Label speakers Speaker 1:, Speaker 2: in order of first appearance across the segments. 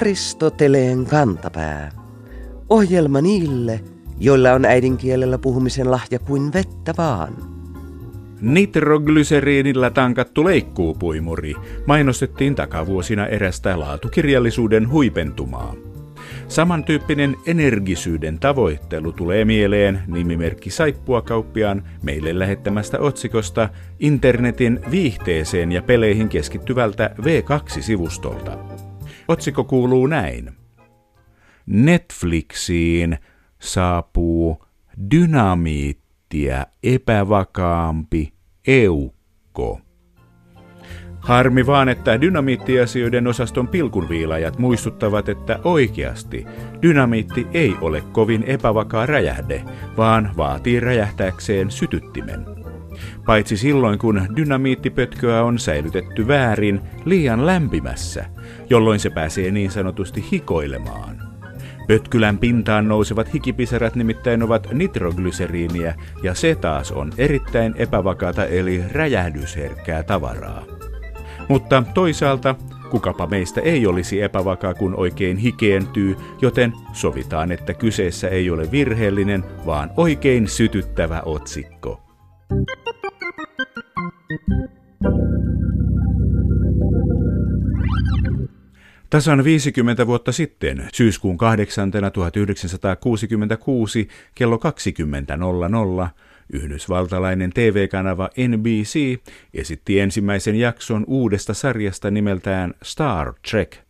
Speaker 1: Aristoteleen kantapää. Ohjelma niille, joilla on äidinkielellä puhumisen lahja kuin vettä vaan.
Speaker 2: Nitroglyseriinillä tankattu leikkuupuimuri mainostettiin takavuosina erästä laatukirjallisuuden huipentumaa. Samantyyppinen energisyyden tavoittelu tulee mieleen nimimerkki Saippuakauppiaan meille lähettämästä otsikosta internetin viihteeseen ja peleihin keskittyvältä V2-sivustolta. Otsikko kuuluu näin. Netflixiin saapuu dynamiittia epävakaampi eukko. Harmi vaan, että dynamiittiasioiden osaston pilkunviilajat muistuttavat, että oikeasti dynamiitti ei ole kovin epävakaa räjähde, vaan vaatii räjähtääkseen sytyttimen. Paitsi silloin, kun dynamiittipötköä on säilytetty väärin liian lämpimässä, jolloin se pääsee niin sanotusti hikoilemaan. Pötkylän pintaan nousevat hikipisarat nimittäin ovat nitroglyseriiniä, ja se taas on erittäin epävakaata eli räjähdysherkkää tavaraa. Mutta toisaalta kukapa meistä ei olisi epävakaa, kun oikein hikeentyy, joten sovitaan, että kyseessä ei ole virheellinen, vaan oikein sytyttävä otsikko. Tasan 50 vuotta sitten, syyskuun 8. 1966, kello 20.00, Yhdysvaltalainen TV-kanava NBC esitti ensimmäisen jakson uudesta sarjasta nimeltään Star Trek.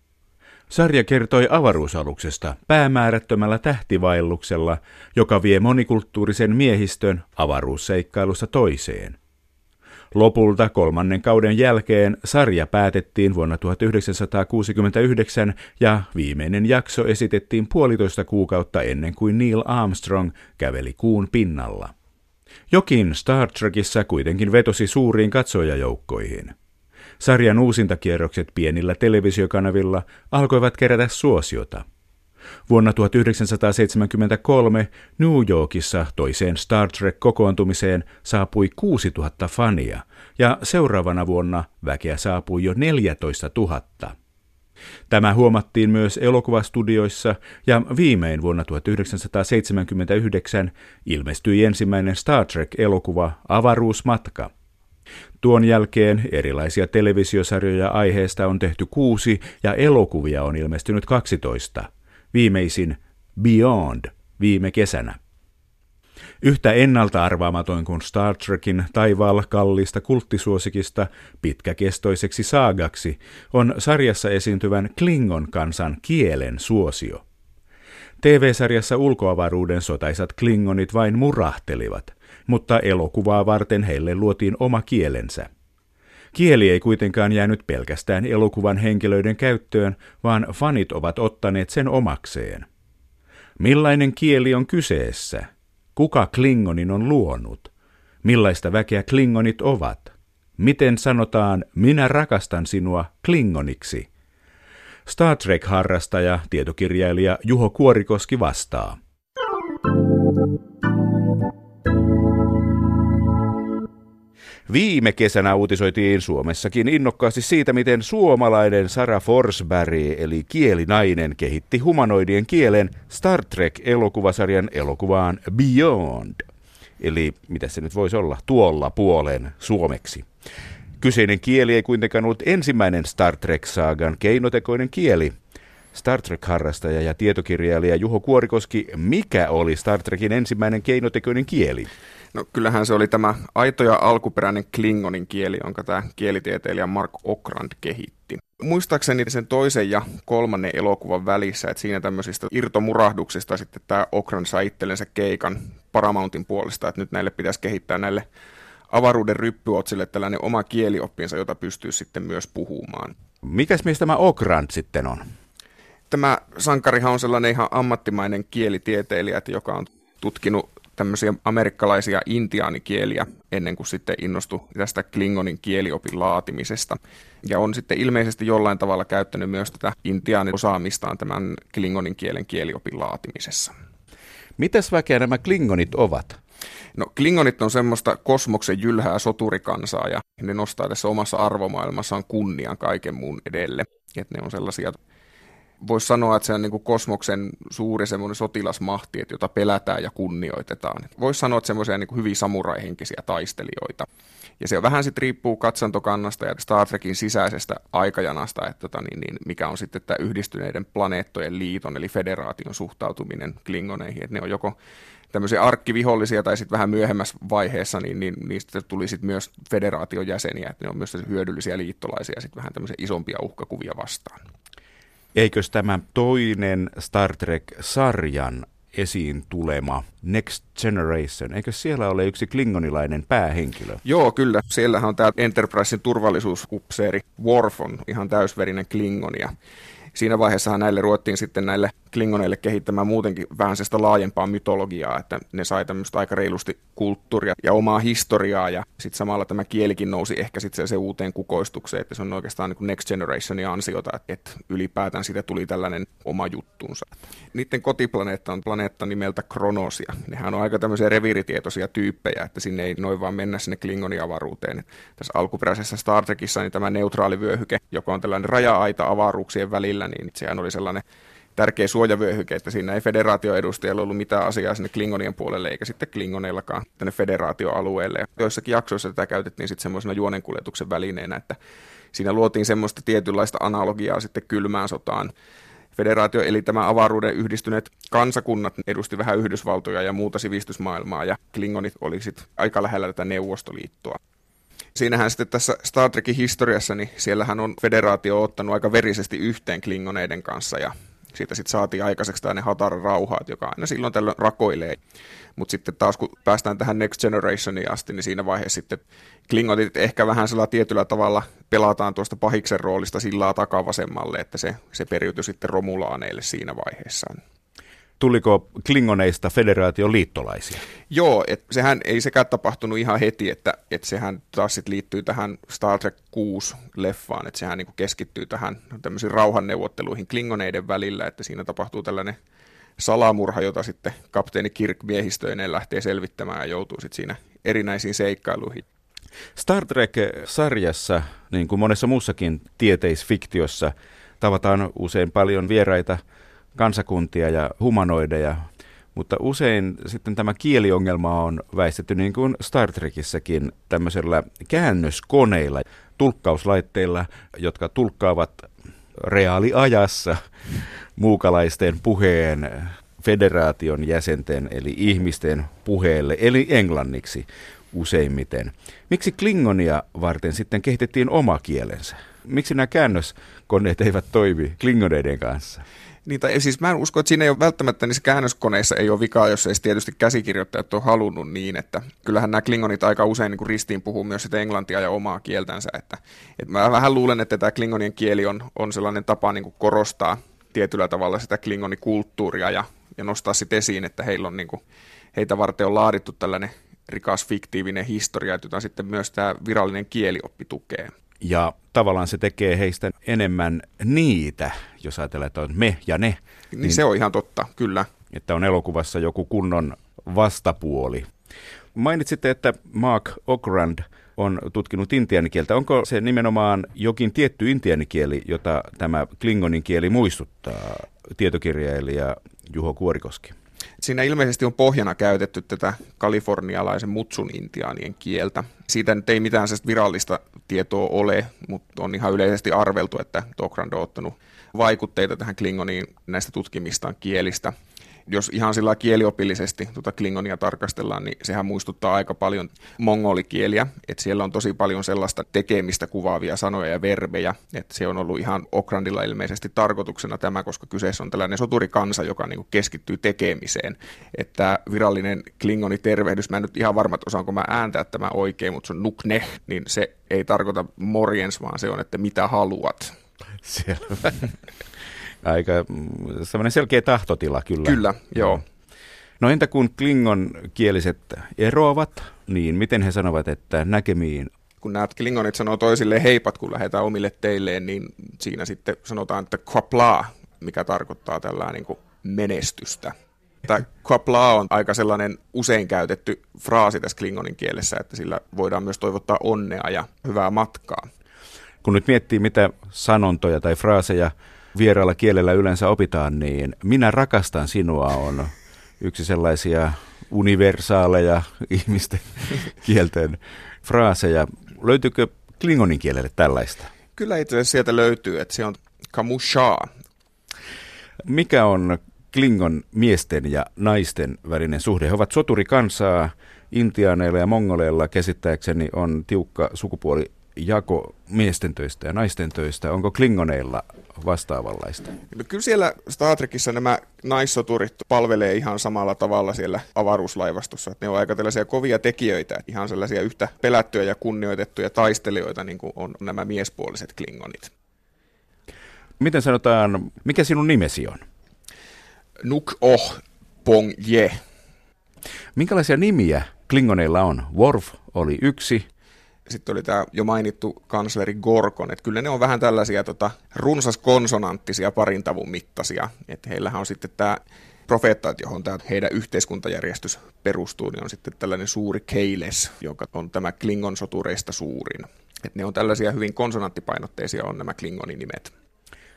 Speaker 2: Sarja kertoi avaruusaluksesta päämäärättömällä tähtivaelluksella, joka vie monikulttuurisen miehistön avaruusseikkailusta toiseen. Lopulta kolmannen kauden jälkeen sarja päätettiin vuonna 1969 ja viimeinen jakso esitettiin puolitoista kuukautta ennen kuin Neil Armstrong käveli kuun pinnalla. Jokin Star Trekissa kuitenkin vetosi suuriin katsojajoukkoihin. Sarjan uusintakierrokset pienillä televisiokanavilla alkoivat kerätä suosiota. Vuonna 1973 New Yorkissa toiseen Star Trek-kokoontumiseen saapui 6000 fania ja seuraavana vuonna väkeä saapui jo 14 000. Tämä huomattiin myös elokuvastudioissa ja viimein vuonna 1979 ilmestyi ensimmäinen Star Trek-elokuva Avaruusmatka. Tuon jälkeen erilaisia televisiosarjoja aiheesta on tehty kuusi ja elokuvia on ilmestynyt 12. Viimeisin Beyond viime kesänä. Yhtä ennalta arvaamaton kuin Star Trekin taivaalla kalliista kulttisuosikista pitkäkestoiseksi saagaksi on sarjassa esiintyvän Klingon kansan kielen suosio. TV-sarjassa ulkoavaruuden sotaisat klingonit vain murahtelivat, mutta elokuvaa varten heille luotiin oma kielensä. Kieli ei kuitenkaan jäänyt pelkästään elokuvan henkilöiden käyttöön, vaan fanit ovat ottaneet sen omakseen. Millainen kieli on kyseessä? Kuka Klingonin on luonut? Millaista väkeä Klingonit ovat? Miten sanotaan minä rakastan sinua Klingoniksi? Star Trek-harrastaja, tietokirjailija Juho Kuorikoski vastaa. Viime kesänä uutisoitiin Suomessakin innokkaasti siitä, miten suomalainen Sara Forsberg eli kielinainen kehitti humanoidien kielen Star Trek-elokuvasarjan elokuvaan Beyond. Eli mitä se nyt voisi olla, tuolla puolen suomeksi. Kyseinen kieli ei kuitenkaan ollut ensimmäinen Star Trek-saagan keinotekoinen kieli. Star Trek-harrastaja ja tietokirjailija Juho Kuorikoski, mikä oli Star Trekin ensimmäinen keinotekoinen kieli?
Speaker 3: No kyllähän se oli tämä aito ja alkuperäinen klingonin kieli, jonka tämä kielitieteilijä Mark Okrand kehitti. Muistaakseni sen toisen ja kolmannen elokuvan välissä, että siinä tämmöisistä irtomurahduksista sitten tämä Okrand sai itsellensä keikan Paramountin puolesta, että nyt näille pitäisi kehittää näille avaruuden ryppyotsille tällainen oma kielioppinsa, jota pystyy sitten myös puhumaan.
Speaker 2: Mikäs mies tämä Okrand sitten on?
Speaker 3: Tämä sankarihan on sellainen ihan ammattimainen kielitieteilijä, joka on tutkinut tämmöisiä amerikkalaisia intiaanikieliä ennen kuin sitten innostui tästä Klingonin kieliopin laatimisesta. Ja on sitten ilmeisesti jollain tavalla käyttänyt myös tätä intiaanin osaamistaan tämän Klingonin kielen kieliopin laatimisessa.
Speaker 2: Mitäs väkeä nämä Klingonit ovat?
Speaker 3: No Klingonit on semmoista kosmoksen jylhää soturikansaa ja ne nostaa tässä omassa arvomaailmassaan kunnian kaiken muun edelle. Että ne on sellaisia voisi sanoa, että se on niin kuin kosmoksen suuri semmoinen sotilasmahti, että jota pelätään ja kunnioitetaan. Voisi sanoa, että semmoisia niin hyvin samuraihenkisiä taistelijoita. Ja se on vähän sitten riippuu katsantokannasta ja Star Trekin sisäisestä aikajanasta, että tota, niin, niin, mikä on sitten tämä yhdistyneiden planeettojen liiton eli federaation suhtautuminen klingoneihin. Että ne on joko tämmöisiä arkkivihollisia tai sitten vähän myöhemmässä vaiheessa, niin, niin niistä tuli sitten myös federaation jäseniä, että ne on myös hyödyllisiä liittolaisia sitten vähän tämmöisiä isompia uhkakuvia vastaan.
Speaker 2: Eikös tämä toinen Star Trek-sarjan esiin tulema Next Generation, eikö siellä ole yksi klingonilainen päähenkilö?
Speaker 3: Joo, kyllä. Siellähän on tämä Enterprisein turvallisuusupseeri Worf on ihan täysverinen klingonia siinä vaiheessa näille ruottiin sitten näille klingoneille kehittämään muutenkin vähän sitä laajempaa mytologiaa, että ne sai tämmöistä aika reilusti kulttuuria ja omaa historiaa ja sitten samalla tämä kielikin nousi ehkä sitten se, uuteen kukoistukseen, että se on oikeastaan niin Next Generationin ansiota, että ylipäätään siitä tuli tällainen oma juttunsa. Niiden kotiplaneetta on planeetta nimeltä Kronosia. Nehän on aika tämmöisiä reviiritietoisia tyyppejä, että sinne ei noin vaan mennä sinne Klingoniavaruuteen. Tässä alkuperäisessä Star Trekissa niin tämä neutraali vyöhyke, joka on tällainen raja-aita avaruuksien välillä, niin sehän oli sellainen tärkeä suojavyöhyke, että siinä ei federaatioedustajalla ollut mitään asiaa sinne Klingonien puolelle, eikä sitten Klingoneillakaan tänne federaatioalueelle. Ja joissakin jaksoissa tätä käytettiin sitten semmoisena juonenkuljetuksen välineenä, että siinä luotiin semmoista tietynlaista analogiaa sitten kylmään sotaan. Federaatio eli tämä avaruuden yhdistyneet kansakunnat edusti vähän Yhdysvaltoja ja muuta sivistysmaailmaa, ja Klingonit oli sitten aika lähellä tätä Neuvostoliittoa. Siinähän sitten tässä Star Trekin historiassa, niin siellähän on federaatio ottanut aika verisesti yhteen klingoneiden kanssa ja siitä sitten saatiin aikaiseksi tänne Hatar rauhaat, joka aina silloin tällöin rakoilee. Mutta sitten taas kun päästään tähän Next Generationiin asti, niin siinä vaiheessa sitten Klingotit ehkä vähän sillä tietyllä tavalla pelataan tuosta pahiksen roolista sillä takavasemmalle, että se, se periytyi sitten Romulaaneille siinä vaiheessa
Speaker 2: tuliko Klingoneista federaation liittolaisia?
Speaker 3: Joo, et sehän ei sekään tapahtunut ihan heti, että et sehän taas sit liittyy tähän Star Trek 6-leffaan, että sehän niinku keskittyy tähän tämmöisiin rauhanneuvotteluihin Klingoneiden välillä, että siinä tapahtuu tällainen salamurha, jota sitten kapteeni Kirk miehistöineen lähtee selvittämään ja joutuu sitten siinä erinäisiin seikkailuihin.
Speaker 2: Star Trek-sarjassa, niin kuin monessa muussakin tieteisfiktiossa, tavataan usein paljon vieraita kansakuntia ja humanoideja, mutta usein sitten tämä kieliongelma on väistetty niin kuin Star Trekissäkin tämmöisellä käännöskoneilla, tulkkauslaitteilla, jotka tulkkaavat reaaliajassa muukalaisten puheen federaation jäsenten eli ihmisten puheelle, eli englanniksi useimmiten. Miksi Klingonia varten sitten kehitettiin oma kielensä? Miksi nämä käännöskoneet eivät toimi Klingoneiden kanssa?
Speaker 3: Niin, tai siis mä en usko, että siinä ei ole välttämättä niissä käännöskoneissa ei ole vikaa, jos ei tietysti käsikirjoittajat ole halunnut niin, että kyllähän nämä klingonit aika usein niin ristiin puhuu myös sitä englantia ja omaa kieltänsä, että, että mä vähän luulen, että tämä klingonien kieli on, on sellainen tapa niin korostaa tietyllä tavalla sitä klingonikulttuuria ja, ja nostaa sitten esiin, että heillä on niin kuin, heitä varten on laadittu tällainen rikas fiktiivinen historia, jota sitten myös tämä virallinen kielioppi tukee.
Speaker 2: Ja tavallaan se tekee heistä enemmän niitä, jos ajatellaan, että on me ja ne.
Speaker 3: Niin, niin se on ihan totta, kyllä.
Speaker 2: Että on elokuvassa joku kunnon vastapuoli. Mainitsitte, että Mark Okrand on tutkinut intianikieltä. Onko se nimenomaan jokin tietty intianikieli, jota tämä klingonin kieli muistuttaa, tietokirjailija Juho Kuorikoski?
Speaker 3: Siinä ilmeisesti on pohjana käytetty tätä kalifornialaisen mutsun intiaanien kieltä. Siitä nyt ei mitään virallista tietoa ole, mutta on ihan yleisesti arveltu, että Tokrand on ottanut vaikutteita tähän Klingoniin näistä tutkimistaan kielistä jos ihan sillä kieliopillisesti tuota Klingonia tarkastellaan, niin sehän muistuttaa aika paljon mongolikieliä, että siellä on tosi paljon sellaista tekemistä kuvaavia sanoja ja verbejä, että se on ollut ihan Okrandilla ilmeisesti tarkoituksena tämä, koska kyseessä on tällainen soturikansa, joka niin keskittyy tekemiseen, että virallinen Klingoni tervehdys, mä en nyt ihan varma, että osaanko mä ääntää tämä oikein, mutta se on nukne, niin se ei tarkoita morjens, vaan se on, että mitä haluat.
Speaker 2: Selvä aika mm, semmoinen selkeä tahtotila kyllä.
Speaker 3: Kyllä, joo.
Speaker 2: No entä kun klingon kieliset eroavat, niin miten he sanovat, että näkemiin?
Speaker 3: Kun nämä klingonit sanoo toisille heipat, kun lähdetään omille teilleen, niin siinä sitten sanotaan, että kvapla, mikä tarkoittaa tällä niin kuin menestystä. Tämä kvapla on aika sellainen usein käytetty fraasi tässä klingonin kielessä, että sillä voidaan myös toivottaa onnea ja hyvää matkaa.
Speaker 2: Kun nyt miettii, mitä sanontoja tai fraaseja vieraalla kielellä yleensä opitaan, niin minä rakastan sinua on yksi sellaisia universaaleja ihmisten kielten fraaseja. Löytyykö klingonin kielelle tällaista?
Speaker 3: Kyllä itse asiassa sieltä löytyy, että se on kamusha.
Speaker 2: Mikä on Klingon miesten ja naisten välinen suhde? He ovat soturikansaa, intiaaneilla ja mongoleilla käsittääkseni on tiukka sukupuoli jako miesten töistä ja naisten töistä. Onko Klingoneilla vastaavanlaista?
Speaker 3: No kyllä siellä Star Trekissa nämä naissoturit palvelee ihan samalla tavalla siellä avaruuslaivastossa. ne on aika tällaisia kovia tekijöitä, ihan sellaisia yhtä pelättyjä ja kunnioitettuja taistelijoita, niin kuin on nämä miespuoliset Klingonit.
Speaker 2: Miten sanotaan, mikä sinun nimesi on?
Speaker 3: Nuk Oh Pong Je.
Speaker 2: Minkälaisia nimiä Klingoneilla on? Worf oli yksi,
Speaker 3: sitten oli tämä jo mainittu kansleri Gorkon, että kyllä ne on vähän tällaisia tota, runsaskonsonanttisia parintavun mittaisia, että heillähän on sitten tämä profeettaat, johon tämä heidän yhteiskuntajärjestys perustuu, niin on sitten tällainen suuri Keiles, joka on tämä Klingon sotureista suurin. Et ne on tällaisia hyvin konsonanttipainotteisia on nämä Klingonin nimet.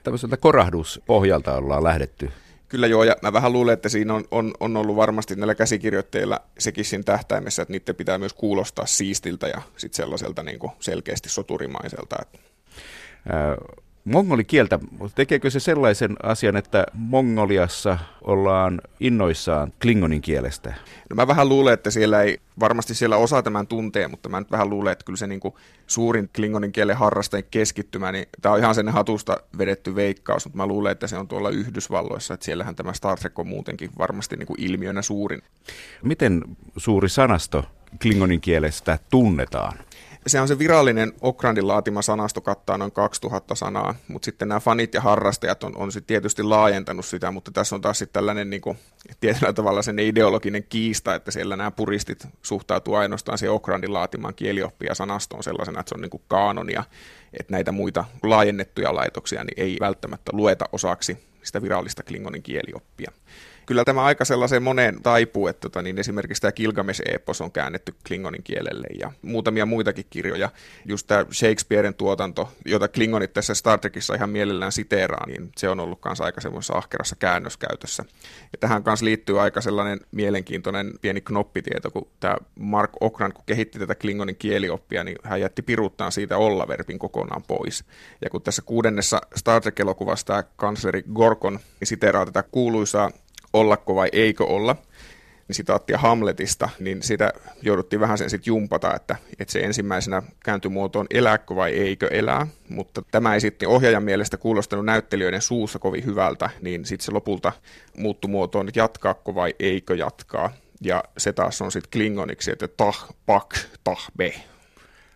Speaker 2: Tämmöiseltä korahduspohjalta ollaan lähdetty
Speaker 3: Kyllä joo, ja mä vähän luulen, että siinä on, on, on ollut varmasti näillä käsikirjoitteilla sekin siinä tähtäimessä, että niiden pitää myös kuulostaa siistiltä ja sitten sellaiselta niin kuin selkeästi soturimaiselta.
Speaker 2: Mongolikieltä, tekeekö se sellaisen asian, että Mongoliassa ollaan innoissaan klingonin kielestä?
Speaker 3: No mä vähän luulen, että siellä ei, varmasti siellä osaa tämän tunteen, mutta mä nyt vähän luulen, että kyllä se niin kuin suurin klingonin kielen harrastajien keskittymä, niin tämä on ihan sen hatusta vedetty veikkaus, mutta mä luulen, että se on tuolla Yhdysvalloissa, että siellähän tämä Star Trek on muutenkin varmasti niin kuin ilmiönä suurin.
Speaker 2: Miten suuri sanasto klingonin kielestä tunnetaan?
Speaker 3: Se on se virallinen Okrandin laatima sanasto kattaa noin 2000 sanaa, mutta sitten nämä fanit ja harrastajat on, on sitten tietysti laajentanut sitä, mutta tässä on taas sitten tällainen niin kuin, tietyllä tavalla sen ideologinen kiista, että siellä nämä puristit suhtautuu ainoastaan siihen Okrandin laatimaan kielioppia sanastoon sellaisena, että se on niin kuin kaanonia, että näitä muita laajennettuja laitoksia niin ei välttämättä lueta osaksi sitä virallista Klingonin kielioppia kyllä tämä aika sellaiseen moneen taipuu, että tota, niin esimerkiksi tämä Gilgamesh-epos on käännetty klingonin kielelle ja muutamia muitakin kirjoja. Just tämä Shakespearen tuotanto, jota klingonit tässä Star Trekissa ihan mielellään siteeraa, niin se on ollut myös aika semmoisessa ahkerassa käännöskäytössä. Ja tähän kanssa liittyy aika sellainen mielenkiintoinen pieni knoppitieto, kun tämä Mark Okrand, kun kehitti tätä klingonin kielioppia, niin hän jätti piruuttaan siitä olla-verbin kokonaan pois. Ja kun tässä kuudennessa Star Trek-elokuvassa tämä kansleri Gorkon niin siteeraa tätä kuuluisaa ollako vai eikö olla, niin sitaattia Hamletista, niin sitä jouduttiin vähän sen sitten jumpata, että, että se ensimmäisenä kääntyi muotoon elääkö vai eikö elää, mutta tämä ei sitten ohjaajan mielestä kuulostanut näyttelijöiden suussa kovin hyvältä, niin sitten se lopulta muuttui muotoon, että jatkaako vai eikö jatkaa, ja se taas on sitten klingoniksi, että tah, pak, tah, be.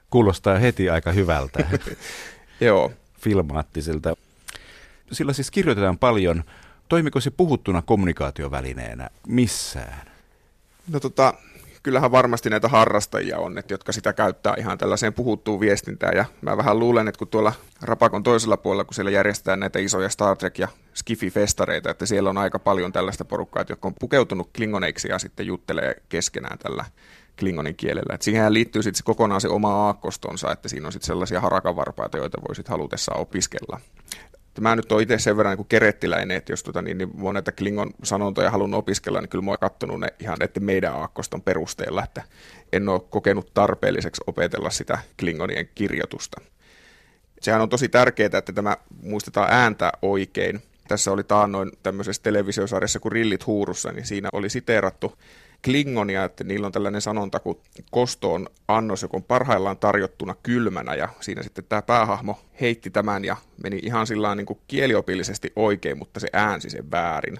Speaker 2: Kuulostaa heti aika hyvältä.
Speaker 3: Joo.
Speaker 2: Filmaattiselta. Sillä siis kirjoitetaan paljon Toimiko se puhuttuna kommunikaatiovälineenä missään?
Speaker 3: No tota, kyllähän varmasti näitä harrastajia on, että, jotka sitä käyttää ihan tällaiseen puhuttuun viestintään. Ja mä vähän luulen, että kun tuolla Rapakon toisella puolella, kun siellä järjestetään näitä isoja Star Trek- ja Skifi-festareita, että siellä on aika paljon tällaista porukkaa, jotka on pukeutunut klingoneiksi ja sitten juttelee keskenään tällä klingonin kielellä. Et siihen liittyy sitten kokonaan se oma aakkostonsa, että siinä on sitten sellaisia harakavarpaita, joita voisit halutessaan opiskella mä nyt oon itse sen verran niin kerettiläinen, että jos tota, niin, niin mä näitä Klingon sanontoja halunnut opiskella, niin kyllä mä oon katsonut ne ihan näiden meidän aakkoston perusteella, että en ole kokenut tarpeelliseksi opetella sitä Klingonien kirjoitusta. Sehän on tosi tärkeää, että tämä muistetaan ääntä oikein. Tässä oli taannoin tämmöisessä televisiosarjassa kuin Rillit huurussa, niin siinä oli siteerattu klingonia, että niillä on tällainen sanonta kuin kosto on annos, joka on parhaillaan tarjottuna kylmänä ja siinä sitten tämä päähahmo heitti tämän ja meni ihan sillä niin kuin kieliopillisesti oikein, mutta se äänsi sen väärin.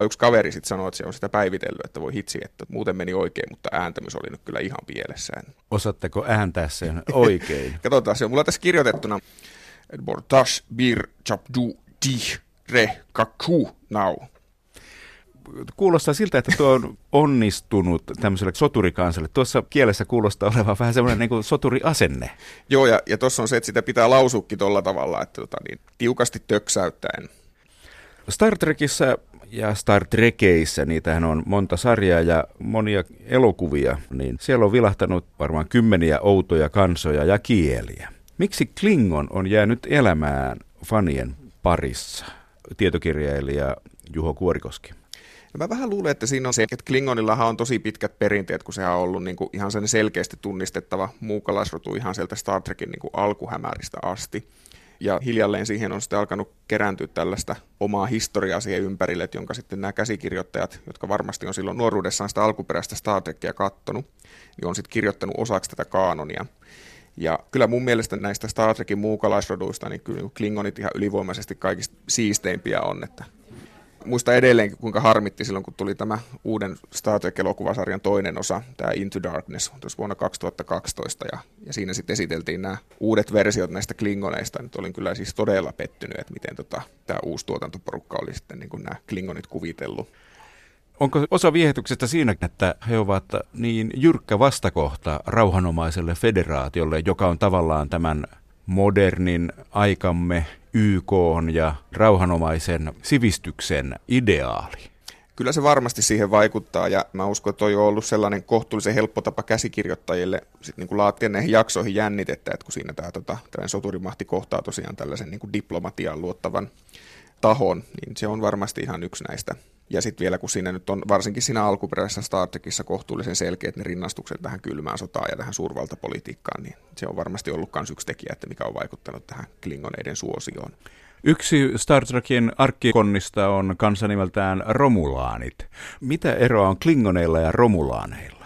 Speaker 3: Ja yksi kaveri sitten sanoi, että se on sitä päivitellyt, että voi hitsi, että muuten meni oikein, mutta ääntämys oli nyt kyllä ihan pielessään.
Speaker 2: Osaatteko ääntää sen oikein?
Speaker 3: Katsotaan, se on mulla tässä kirjoitettuna. Bortash bir chapdu dih re kaku now
Speaker 2: kuulostaa siltä, että tuo on onnistunut tämmöiselle soturikansalle. Tuossa kielessä kuulostaa olevan vähän semmoinen niin kuin soturiasenne.
Speaker 3: Joo, ja, ja tuossa on se, että sitä pitää lausukki tuolla tavalla, että tota, niin, tiukasti töksäyttäen.
Speaker 2: Star Trekissä ja Star Trekeissä, niitähän on monta sarjaa ja monia elokuvia, niin siellä on vilahtanut varmaan kymmeniä outoja kansoja ja kieliä. Miksi Klingon on jäänyt elämään fanien parissa? tietokirjailija Juho Kuorikoski.
Speaker 3: No mä vähän luulen, että siinä on se, että Klingonillahan on tosi pitkät perinteet, kun sehän on ollut niin kuin ihan sen selkeästi tunnistettava muukalaisrotu ihan sieltä Star Trekin niin kuin alkuhämäristä asti. Ja hiljalleen siihen on sitten alkanut kerääntyä tällaista omaa historiaa siihen ympärille, että jonka sitten nämä käsikirjoittajat, jotka varmasti on silloin nuoruudessaan sitä alkuperäistä Star Trekia kattonut, niin on sitten kirjoittanut osaksi tätä kaanonia. Ja kyllä mun mielestä näistä Star Trekin muukalaisroduista, niin kyllä Klingonit ihan ylivoimaisesti kaikista siisteimpiä on, että muista edelleenkin, kuinka harmitti silloin, kun tuli tämä uuden Star Trek-elokuvasarjan toinen osa, tämä Into Darkness, tuossa vuonna 2012, ja, ja siinä sitten esiteltiin nämä uudet versiot näistä Klingoneista. Nyt olin kyllä siis todella pettynyt, että miten tota, tämä uusi tuotantoporukka oli sitten niin kuin nämä Klingonit kuvitellut.
Speaker 2: Onko osa viehätyksestä siinä, että he ovat niin jyrkkä vastakohta rauhanomaiselle federaatiolle, joka on tavallaan tämän modernin aikamme YK ja rauhanomaisen sivistyksen ideaali?
Speaker 3: Kyllä se varmasti siihen vaikuttaa ja mä uskon, että toi on ollut sellainen kohtuullisen helppo tapa käsikirjoittajille sit niin kuin laatia näihin jaksoihin jännitettä, että kun siinä tämä tota, soturimahti kohtaa tosiaan tällaisen niin kuin diplomatiaan luottavan tahon, niin se on varmasti ihan yksi näistä ja sitten vielä, kun siinä nyt on varsinkin siinä alkuperäisessä Star Trekissa kohtuullisen selkeät ne rinnastukset tähän kylmään sotaan ja tähän suurvaltapolitiikkaan, niin se on varmasti ollut myös yksi tekijä, että mikä on vaikuttanut tähän klingoneiden suosioon.
Speaker 2: Yksi Star Trekin arkkikonnista on kanssa nimeltään Romulaanit. Mitä eroa on klingoneilla ja romulaaneilla?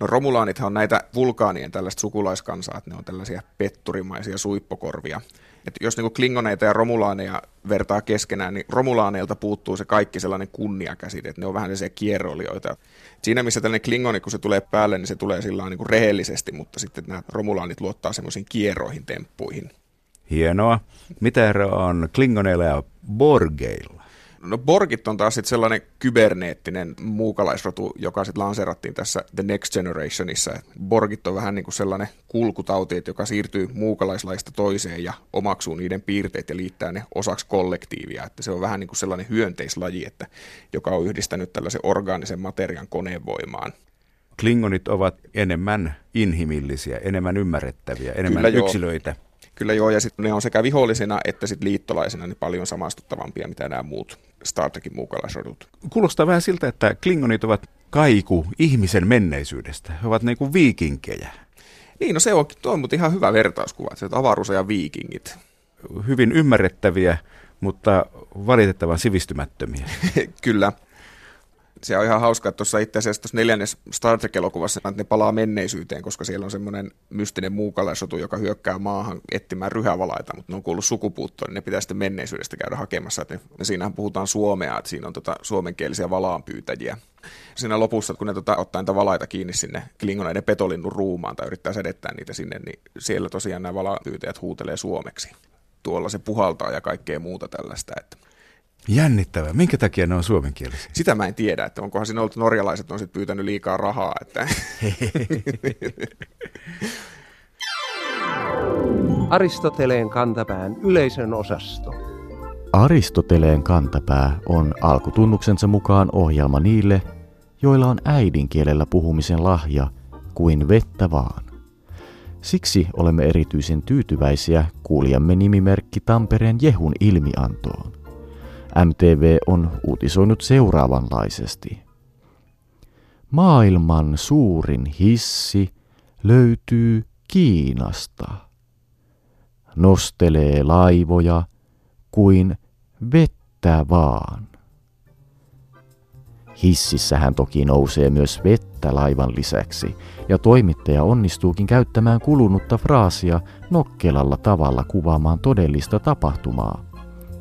Speaker 3: No romulaanithan on näitä vulkaanien tällaista sukulaiskansaa, että ne on tällaisia petturimaisia suippokorvia, että jos niin klingoneita ja romulaaneja vertaa keskenään, niin romulaaneilta puuttuu se kaikki sellainen kunniakäsite, että ne on vähän sellaisia kierrolioita. Siinä missä tällainen klingoni, kun se tulee päälle, niin se tulee sillä niin rehellisesti, mutta sitten nämä romulaanit luottaa semmoisiin kierroihin, temppuihin.
Speaker 2: Hienoa. Mitä eroa on klingoneilla ja borgeilla?
Speaker 3: No Borgit on taas sitten sellainen kyberneettinen muukalaisrotu, joka sitten lanseerattiin tässä The Next Generationissa. Borgit on vähän niin kuin sellainen kulkutauti, joka siirtyy muukalaislaista toiseen ja omaksuu niiden piirteet ja liittää ne osaksi kollektiivia. Että se on vähän niin kuin sellainen hyönteislaji, että, joka on yhdistänyt tällaisen orgaanisen materian konevoimaan.
Speaker 2: Klingonit ovat enemmän inhimillisiä, enemmän ymmärrettäviä, enemmän Kyllä yksilöitä. Joo.
Speaker 3: Kyllä joo, ja sitten ne on sekä vihollisina että sit liittolaisina niin paljon samastuttavampia, mitä nämä muut Star Trekin muukalaisrodut.
Speaker 2: Kuulostaa vähän siltä, että klingonit ovat kaiku ihmisen menneisyydestä. He ovat niin kuin viikinkejä.
Speaker 3: Niin, no se on, tuo on mutta ihan hyvä vertauskuva, että avaruus ja viikingit.
Speaker 2: Hyvin ymmärrettäviä, mutta valitettavan sivistymättömiä.
Speaker 3: Kyllä se on ihan hauska, että tuossa itse asiassa tuossa neljännes Star Trek-elokuvassa että ne palaa menneisyyteen, koska siellä on semmoinen mystinen muukalaisotu, joka hyökkää maahan etsimään ryhävalaita, mutta ne on kuullut sukupuuttoon, niin ne pitää sitten menneisyydestä käydä hakemassa. Että ne, siinähän puhutaan suomea, että siinä on tota suomenkielisiä valaanpyytäjiä. Siinä lopussa, kun ne tota, ottaa niitä valaita kiinni sinne klingoneiden petolinnun ruumaan tai yrittää sedettää niitä sinne, niin siellä tosiaan nämä valaanpyytäjät huutelee suomeksi. Tuolla se puhaltaa ja kaikkea muuta tällaista. Että
Speaker 2: Jännittävää. Minkä takia ne on suomenkielisiä?
Speaker 3: Sitä mä en tiedä, että onkohan siinä ollut norjalaiset on sit pyytänyt liikaa rahaa. Että...
Speaker 4: Aristoteleen kantapään yleisön osasto.
Speaker 5: Aristoteleen kantapää on alkutunnuksensa mukaan ohjelma niille, joilla on äidinkielellä puhumisen lahja kuin vettä vaan. Siksi olemme erityisen tyytyväisiä kuulijamme nimimerkki Tampereen Jehun ilmiantoon. MTV on uutisoinut seuraavanlaisesti. Maailman suurin hissi löytyy Kiinasta. Nostelee laivoja kuin vettä vaan. Hississähän toki nousee myös vettä laivan lisäksi, ja toimittaja onnistuukin käyttämään kulunutta fraasia nokkelalla tavalla kuvaamaan todellista tapahtumaa.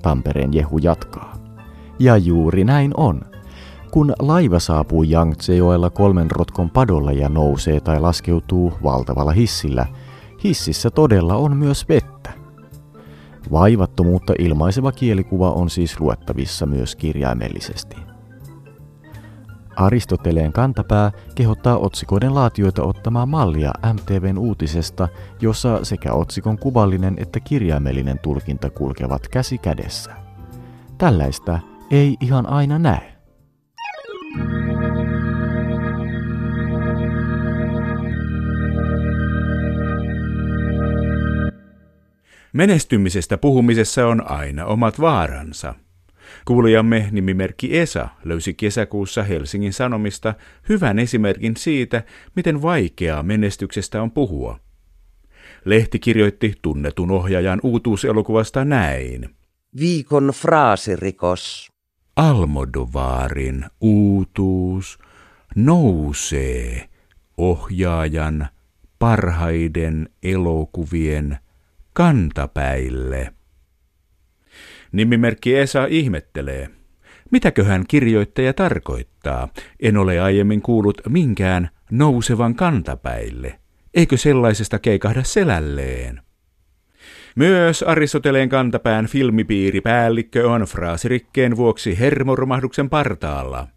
Speaker 5: Tampereen Jehu jatkaa. Ja juuri näin on. Kun laiva saapuu Yangtze-joella kolmen rotkon padolla ja nousee tai laskeutuu valtavalla hissillä, hississä todella on myös vettä. Vaivattomuutta ilmaiseva kielikuva on siis luettavissa myös kirjaimellisesti. Aristoteleen kantapää kehottaa otsikoiden laatioita ottamaan mallia MTVn uutisesta, jossa sekä otsikon kuvallinen että kirjaimellinen tulkinta kulkevat käsi kädessä. Tällaista ei ihan aina näe.
Speaker 2: Menestymisestä puhumisessa on aina omat vaaransa. Kuulijamme nimimerkki Esa löysi kesäkuussa Helsingin Sanomista hyvän esimerkin siitä, miten vaikeaa menestyksestä on puhua. Lehti kirjoitti tunnetun ohjaajan uutuuselokuvasta näin.
Speaker 1: Viikon fraasirikos.
Speaker 2: Almodovaarin uutuus nousee ohjaajan parhaiden elokuvien kantapäille. Nimimerkki Esa ihmettelee. Mitäköhän kirjoittaja tarkoittaa? En ole aiemmin kuullut minkään nousevan kantapäille. Eikö sellaisesta keikahda selälleen? Myös Aristoteleen kantapään filmipiiripäällikkö on fraasirikkeen vuoksi hermoromahduksen partaalla.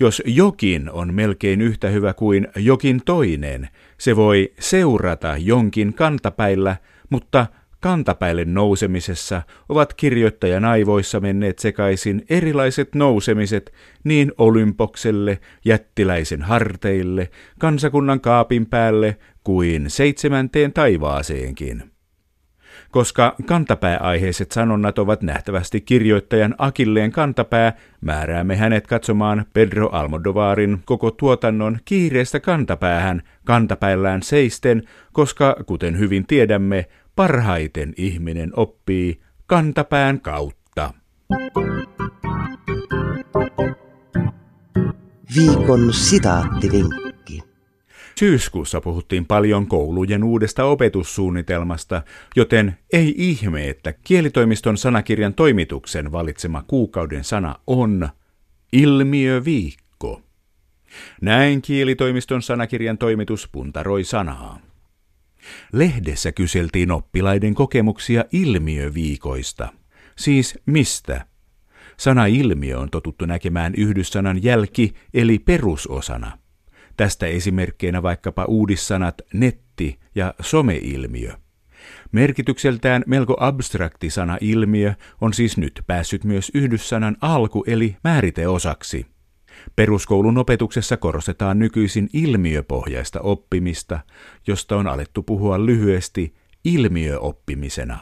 Speaker 2: Jos jokin on melkein yhtä hyvä kuin jokin toinen, se voi seurata jonkin kantapäillä, mutta kantapäille nousemisessa ovat kirjoittajan aivoissa menneet sekaisin erilaiset nousemiset niin Olympokselle, jättiläisen harteille, kansakunnan kaapin päälle kuin seitsemänteen taivaaseenkin. Koska kantapääaiheiset sanonnat ovat nähtävästi kirjoittajan Akilleen kantapää, määräämme hänet katsomaan Pedro Almodovarin koko tuotannon kiireestä kantapäähän kantapäillään seisten, koska kuten hyvin tiedämme, parhaiten ihminen oppii kantapään kautta.
Speaker 1: Viikon sitaattivinkki.
Speaker 2: Syyskuussa puhuttiin paljon koulujen uudesta opetussuunnitelmasta, joten ei ihme, että kielitoimiston sanakirjan toimituksen valitsema kuukauden sana on ilmiöviikko. Näin kielitoimiston sanakirjan toimitus puntaroi sanaa. Lehdessä kyseltiin oppilaiden kokemuksia ilmiöviikoista. Siis mistä? Sana ilmiö on totuttu näkemään yhdyssanan jälki eli perusosana. Tästä esimerkkeinä vaikkapa uudissanat netti ja someilmiö. Merkitykseltään melko abstrakti sana ilmiö on siis nyt päässyt myös yhdyssanan alku eli määriteosaksi. Peruskoulun opetuksessa korostetaan nykyisin ilmiöpohjaista oppimista, josta on alettu puhua lyhyesti ilmiöoppimisena.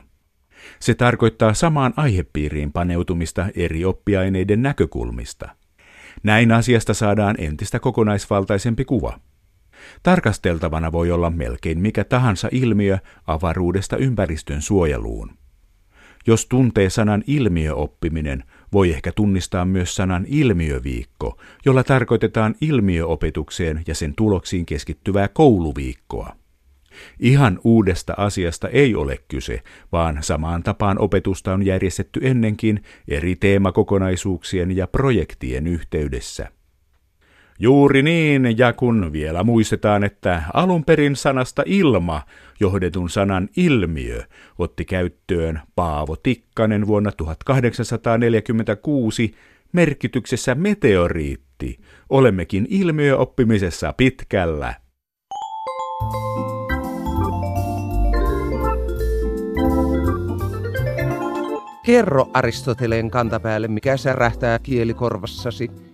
Speaker 2: Se tarkoittaa samaan aihepiiriin paneutumista eri oppiaineiden näkökulmista. Näin asiasta saadaan entistä kokonaisvaltaisempi kuva. Tarkasteltavana voi olla melkein mikä tahansa ilmiö avaruudesta ympäristön suojeluun. Jos tuntee sanan ilmiöoppiminen, voi ehkä tunnistaa myös sanan ilmiöviikko, jolla tarkoitetaan ilmiöopetukseen ja sen tuloksiin keskittyvää kouluviikkoa. Ihan uudesta asiasta ei ole kyse, vaan samaan tapaan opetusta on järjestetty ennenkin eri teemakokonaisuuksien ja projektien yhteydessä. Juuri niin, ja kun vielä muistetaan, että alun perin sanasta ilma, johdetun sanan ilmiö, otti käyttöön Paavo Tikkanen vuonna 1846 merkityksessä meteoriitti, olemmekin ilmiöoppimisessa pitkällä.
Speaker 4: Kerro Aristoteleen kantapäälle, mikä särähtää kielikorvassasi –